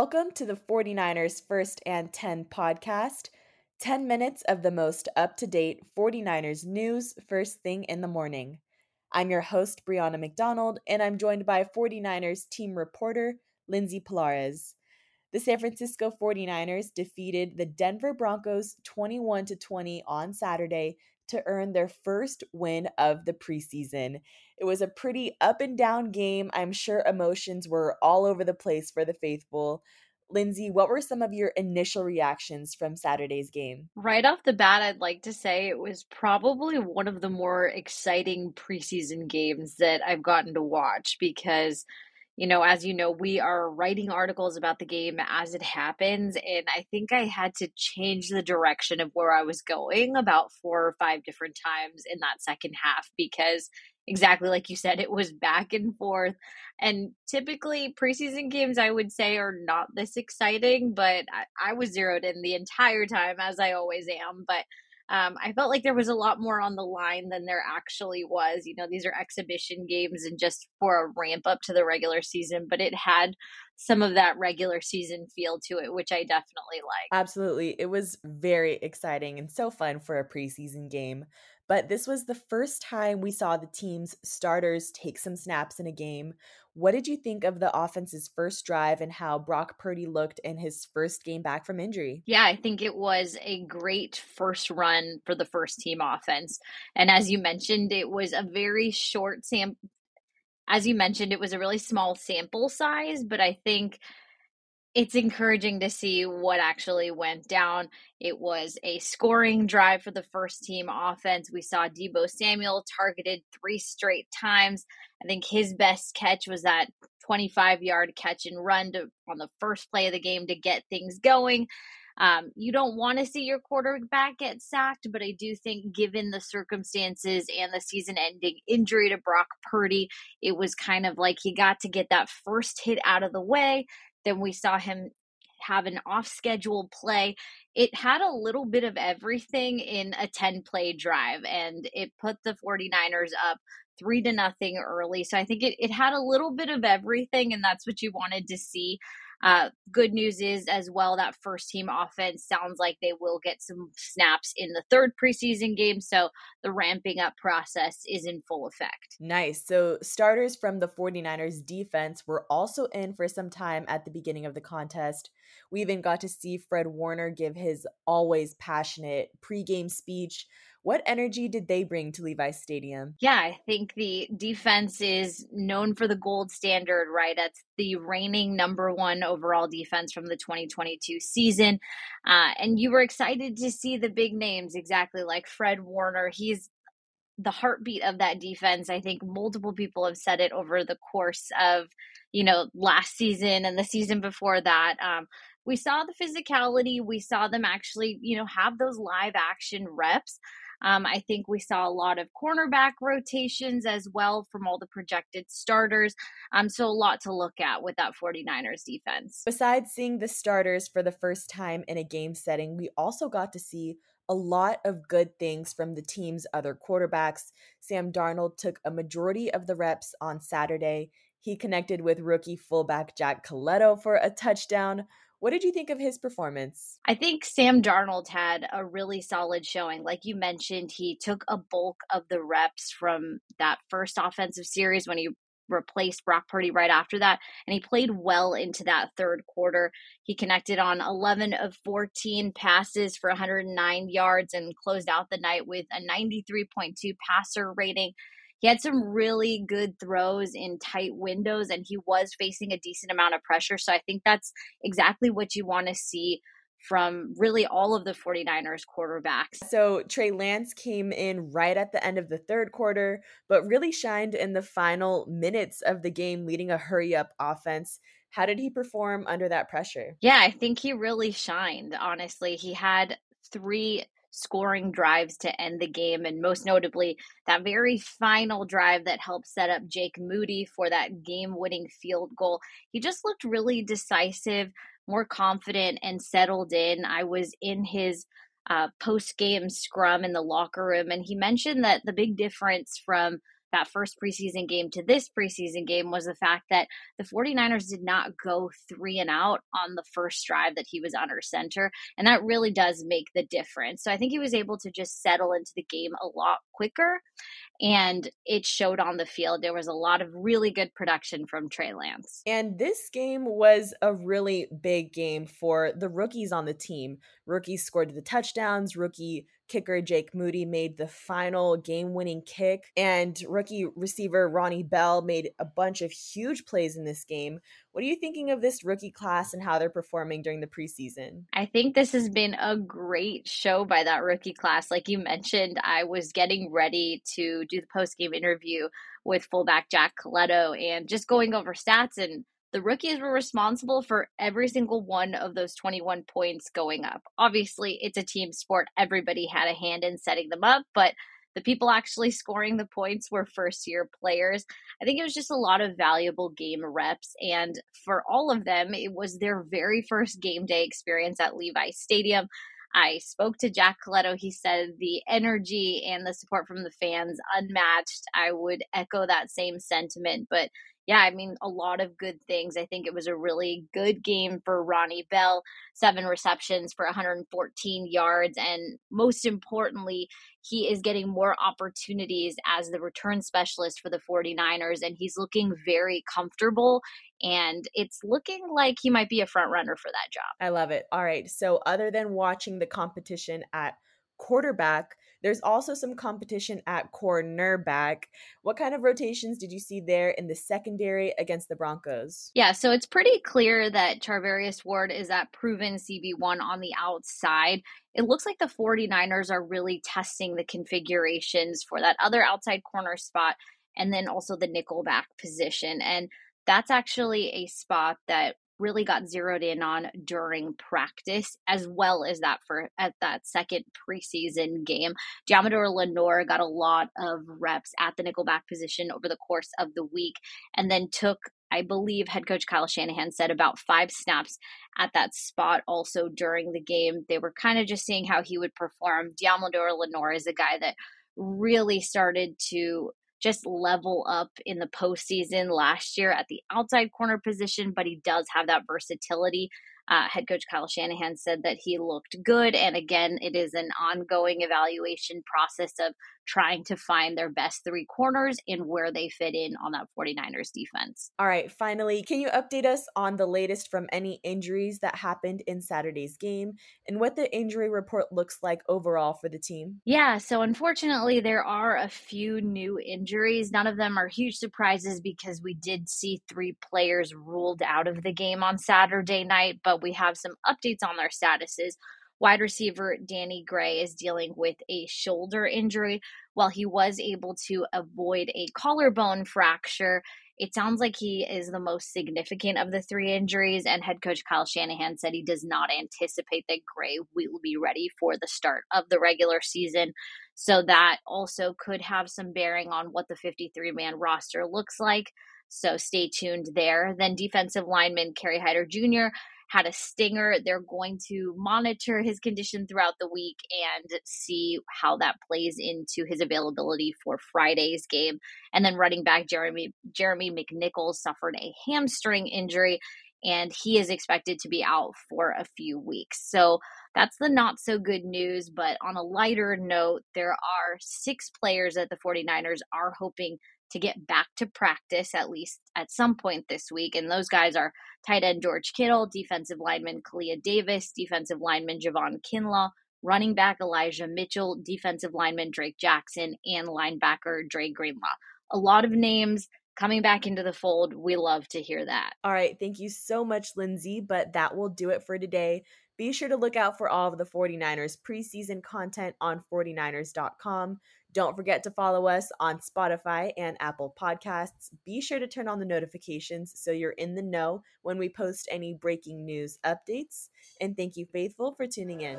Welcome to the 49ers First and 10 podcast. 10 minutes of the most up to date 49ers news first thing in the morning. I'm your host, Brianna McDonald, and I'm joined by 49ers team reporter, Lindsay Polares. The San Francisco 49ers defeated the Denver Broncos 21 20 on Saturday to earn their first win of the preseason. It was a pretty up and down game. I'm sure emotions were all over the place for the faithful. Lindsay, what were some of your initial reactions from Saturday's game? Right off the bat, I'd like to say it was probably one of the more exciting preseason games that I've gotten to watch because you know, as you know, we are writing articles about the game as it happens. And I think I had to change the direction of where I was going about four or five different times in that second half because exactly like you said, it was back and forth. And typically, preseason games, I would say, are not this exciting, but I, I was zeroed in the entire time, as I always am. But um, I felt like there was a lot more on the line than there actually was. You know, these are exhibition games and just for a ramp up to the regular season, but it had some of that regular season feel to it, which I definitely like. Absolutely. It was very exciting and so fun for a preseason game. But this was the first time we saw the team's starters take some snaps in a game. What did you think of the offense's first drive and how Brock Purdy looked in his first game back from injury? Yeah, I think it was a great first run for the first team offense. And as you mentioned, it was a very short sample. As you mentioned, it was a really small sample size, but I think it's encouraging to see what actually went down. It was a scoring drive for the first team offense. We saw Deebo Samuel targeted three straight times. I think his best catch was that 25 yard catch and run to, on the first play of the game to get things going. Um, you don't want to see your quarterback get sacked, but I do think, given the circumstances and the season ending injury to Brock Purdy, it was kind of like he got to get that first hit out of the way then we saw him have an off schedule play. It had a little bit of everything in a 10 play drive, and it put the 49ers up three to nothing early. So I think it, it had a little bit of everything, and that's what you wanted to see. Uh, good news is as well that first team offense sounds like they will get some snaps in the third preseason game. So the ramping up process is in full effect. Nice. So starters from the 49ers defense were also in for some time at the beginning of the contest. We even got to see Fred Warner give his always passionate pregame speech what energy did they bring to Levi's Stadium? Yeah, I think the defense is known for the gold standard, right? That's the reigning number one overall defense from the 2022 season. Uh, and you were excited to see the big names, exactly like Fred Warner. He's the heartbeat of that defense. I think multiple people have said it over the course of, you know, last season and the season before that. Um, we saw the physicality. We saw them actually, you know, have those live action reps. Um, I think we saw a lot of cornerback rotations as well from all the projected starters. Um, so a lot to look at with that 49ers defense. Besides seeing the starters for the first time in a game setting, we also got to see a lot of good things from the team's other quarterbacks. Sam Darnold took a majority of the reps on Saturday. He connected with rookie fullback Jack Colletto for a touchdown, What did you think of his performance? I think Sam Darnold had a really solid showing. Like you mentioned, he took a bulk of the reps from that first offensive series when he replaced Brock Purdy right after that. And he played well into that third quarter. He connected on 11 of 14 passes for 109 yards and closed out the night with a 93.2 passer rating. He had some really good throws in tight windows and he was facing a decent amount of pressure. So I think that's exactly what you want to see from really all of the 49ers quarterbacks. So Trey Lance came in right at the end of the third quarter, but really shined in the final minutes of the game, leading a hurry up offense. How did he perform under that pressure? Yeah, I think he really shined, honestly. He had three scoring drives to end the game, and most notably, that very final drive that helped set up Jake Moody for that game winning field goal. He just looked really decisive more confident and settled in. I was in his uh, post game scrum in the locker room, and he mentioned that the big difference from that first preseason game to this preseason game was the fact that the 49ers did not go three and out on the first drive that he was under center. And that really does make the difference. So I think he was able to just settle into the game a lot quicker and it showed on the field. There was a lot of really good production from Trey Lance. And this game was a really big game for the rookies on the team. Rookies scored the touchdowns, rookie kicker Jake Moody made the final game winning kick, and rookie receiver Ronnie Bell made a bunch of huge plays in this game. What are you thinking of this rookie class and how they're performing during the preseason? I think this has been a great show by that rookie class. Like you mentioned, I was getting ready to do the post game interview with fullback Jack Colletto and just going over stats and the rookies were responsible for every single one of those 21 points going up. Obviously, it's a team sport. Everybody had a hand in setting them up, but the people actually scoring the points were first year players. I think it was just a lot of valuable game reps. And for all of them, it was their very first game day experience at Levi Stadium. I spoke to Jack Colletto. He said the energy and the support from the fans unmatched. I would echo that same sentiment, but yeah, I mean, a lot of good things. I think it was a really good game for Ronnie Bell, seven receptions for 114 yards. And most importantly, he is getting more opportunities as the return specialist for the 49ers, and he's looking very comfortable. And it's looking like he might be a front runner for that job. I love it. All right. So, other than watching the competition at quarterback, there's also some competition at cornerback. What kind of rotations did you see there in the secondary against the Broncos? Yeah, so it's pretty clear that Charvarius Ward is that proven CB1 on the outside. It looks like the 49ers are really testing the configurations for that other outside corner spot and then also the nickelback position. And that's actually a spot that really got zeroed in on during practice, as well as that for at that second preseason game. Deommodo Lenoir got a lot of reps at the nickelback position over the course of the week, and then took I believe head coach Kyle Shanahan said about five snaps at that spot also during the game. They were kind of just seeing how he would perform. Deommodo Lenoir is a guy that really started to just level up in the postseason last year at the outside corner position, but he does have that versatility. Uh, head coach Kyle Shanahan said that he looked good. And again, it is an ongoing evaluation process of trying to find their best three corners and where they fit in on that 49ers defense. All right, finally, can you update us on the latest from any injuries that happened in Saturday's game and what the injury report looks like overall for the team? Yeah, so unfortunately, there are a few new injuries. None of them are huge surprises because we did see three players ruled out of the game on Saturday night, but we have some updates on their statuses. Wide receiver Danny Gray is dealing with a shoulder injury. While he was able to avoid a collarbone fracture, it sounds like he is the most significant of the three injuries. And head coach Kyle Shanahan said he does not anticipate that Gray will be ready for the start of the regular season. So that also could have some bearing on what the 53 man roster looks like. So stay tuned there. Then defensive lineman Kerry Hyder Jr had a stinger. They're going to monitor his condition throughout the week and see how that plays into his availability for Friday's game. And then running back Jeremy Jeremy McNichols suffered a hamstring injury. and he is expected to be out for a few weeks. So that's the not so good news. But on a lighter note, there are six players that the 49ers are hoping to get back to practice at least at some point this week. And those guys are tight end George Kittle, defensive lineman Kalia Davis, defensive lineman Javon Kinlaw, running back Elijah Mitchell, defensive lineman Drake Jackson, and linebacker Dre Greenlaw. A lot of names coming back into the fold. We love to hear that. All right. Thank you so much, Lindsay. But that will do it for today. Be sure to look out for all of the 49ers preseason content on 49ers.com. Don't forget to follow us on Spotify and Apple Podcasts. Be sure to turn on the notifications so you're in the know when we post any breaking news updates. And thank you, Faithful, for tuning in.